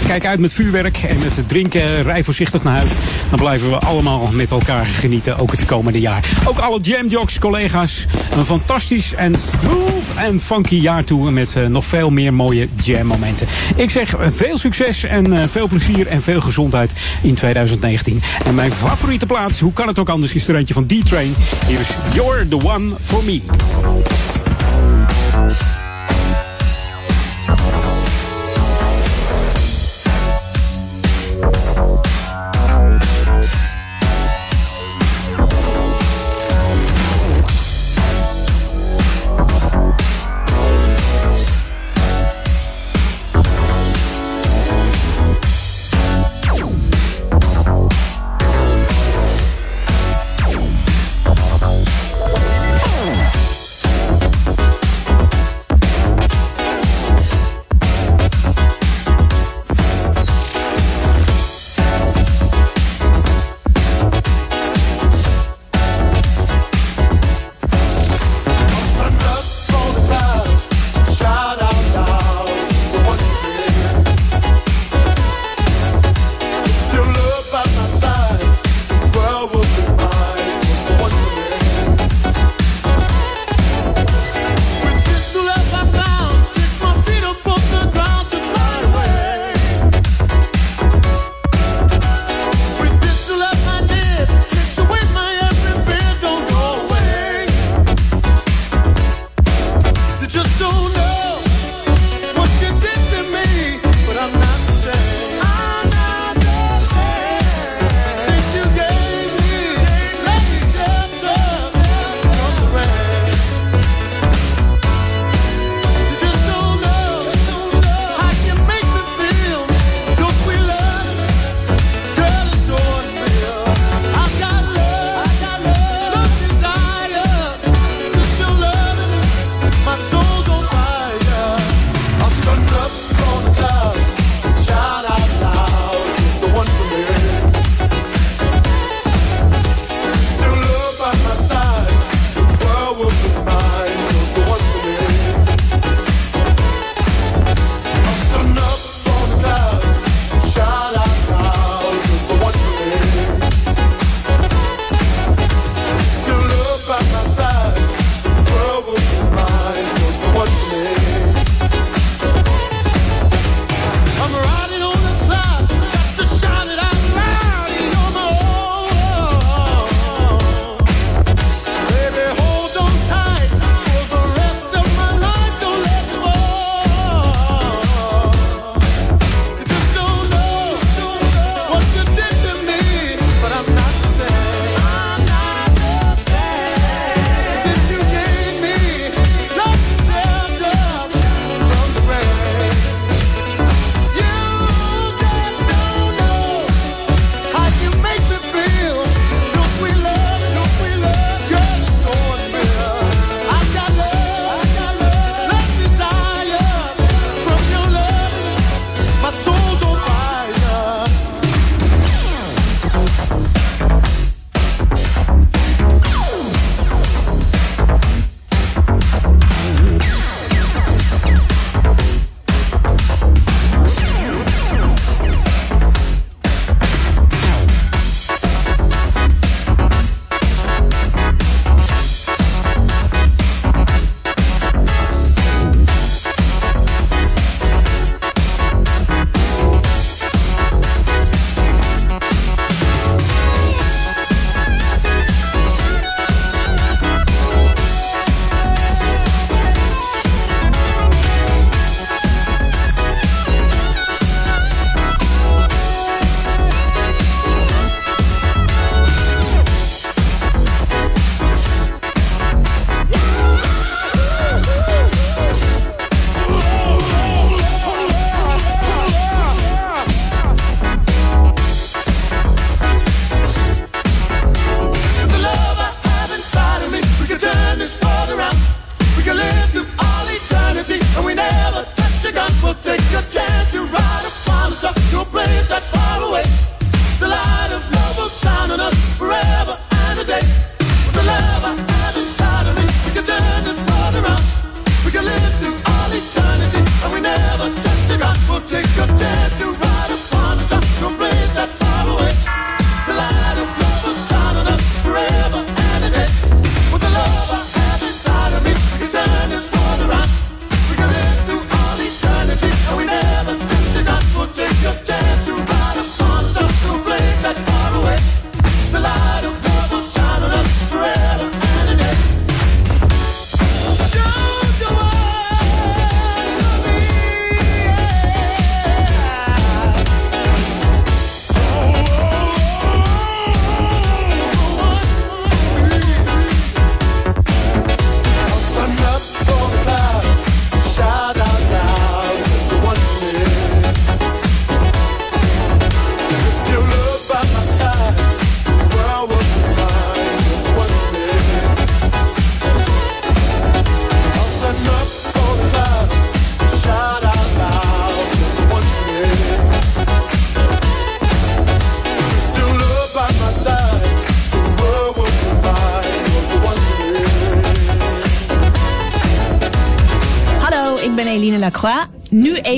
S22: kijk uit met vuurwerk en met drinken. Rij voorzichtig naar huis. Dan blijven we allemaal met elkaar genieten, ook het komende jaar. Ook alle jamjocks, collega's. Een fantastisch en smooth en funky jaar toe. Met eh, nog veel meer mooie jam momenten. Ik zeg eh, veel succes en veel plezier en veel gezondheid in 2019. En mijn favoriete plaats, hoe kan het ook anders, is er eentje van D-Train. Hier is You're the One for Me.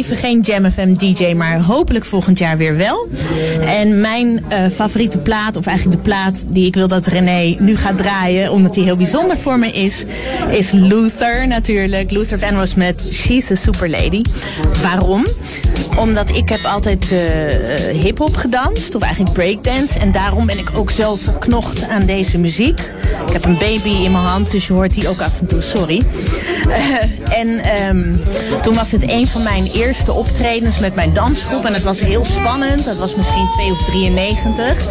S23: Even geen Jam FM DJ, maar hopelijk volgend jaar weer wel. En mijn eh, favoriete plaat, of eigenlijk de plaat die ik wil dat René nu gaat draaien, omdat die heel bijzonder voor me is, is Luther natuurlijk. Luther Vandross met She's a Super Lady. Waarom? Omdat ik heb altijd eh hip-hop gedanst, of eigenlijk breakdance. En daarom ben ik ook zo verknocht aan deze muziek. Ik heb een baby in mijn hand, dus je hoort die ook af en toe, sorry. Eh, en ehm, toen was het een van mijn eerste optredens met mijn dansgroep. En het was heel spannend. Dat was misschien 2 of 93.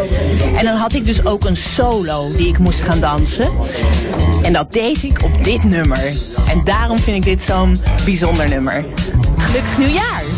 S23: En dan had ik dus ook een solo die ik moest gaan dansen. En dat deed ik op dit nummer. En daarom vind ik dit zo'n bijzonder nummer. Gelukkig nieuwjaar!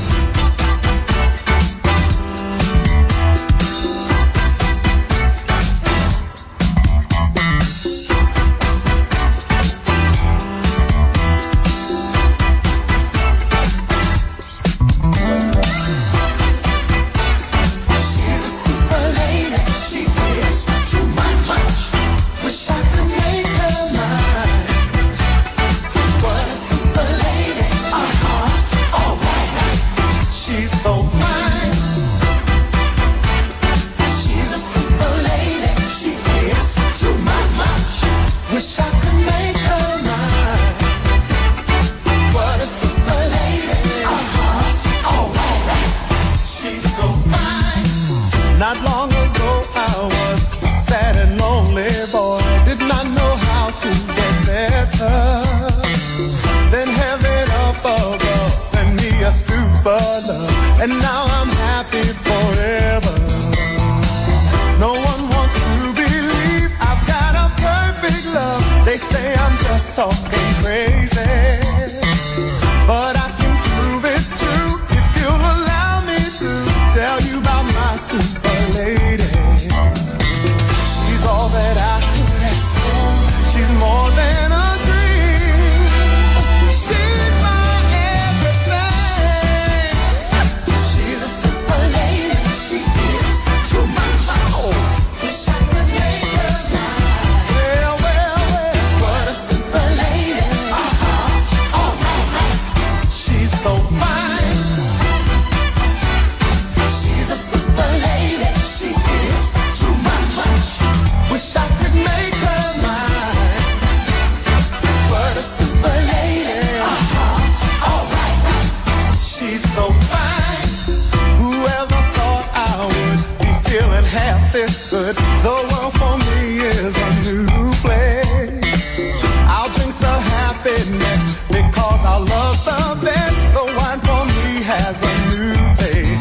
S2: Feeling half this good? The world for me is a new place. I'll drink to happiness because our love's the best. The wine for me has a new taste.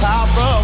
S2: Top of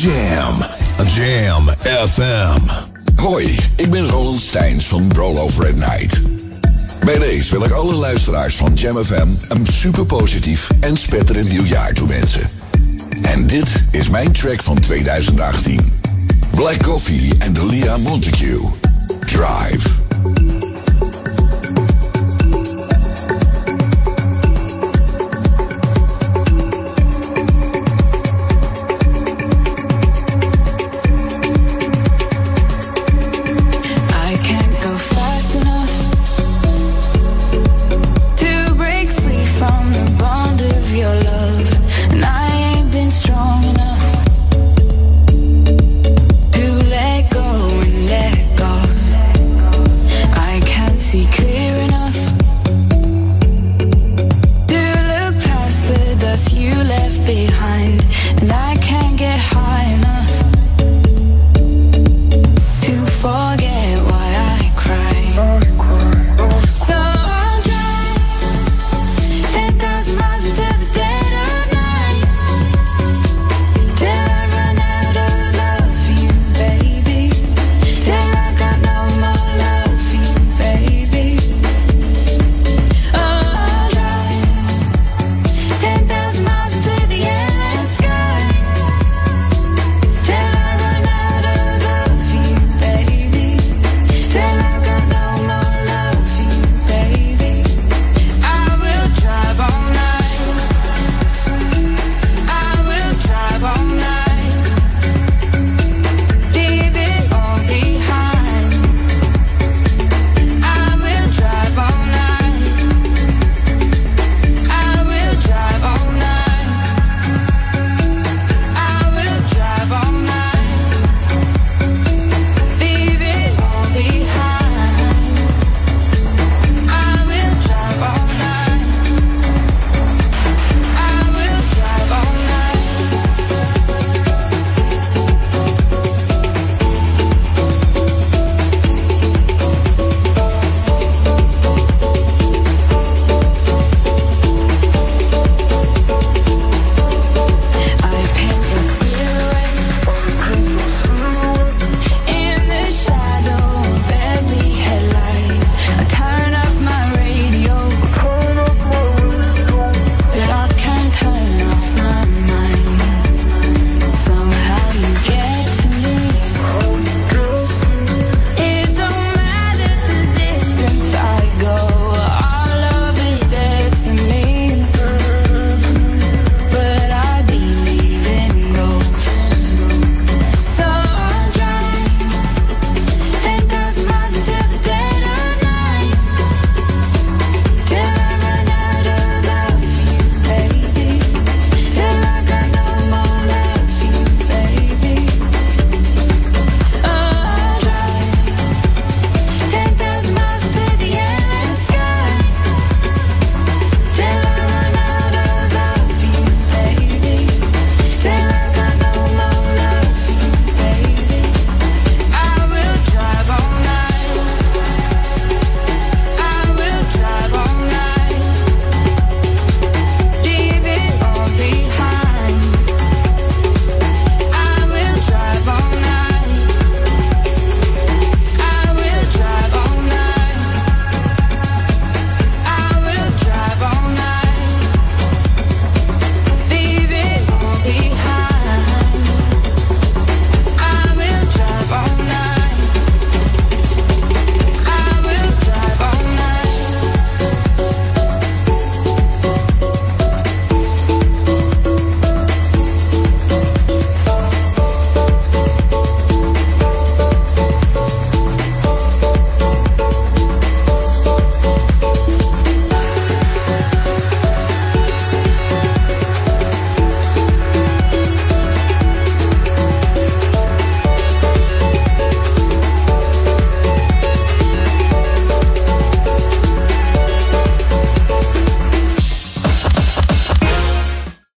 S11: jam. Jam FM.
S24: Hoi, ik ben Roland Steins van Roll Over at Night. Bij deze wil ik alle luisteraars van Jam FM een super positief en spetterend nieuwjaar toewensen. En dit is mijn track van 2018. Black Coffee en Delia Montague. Drive.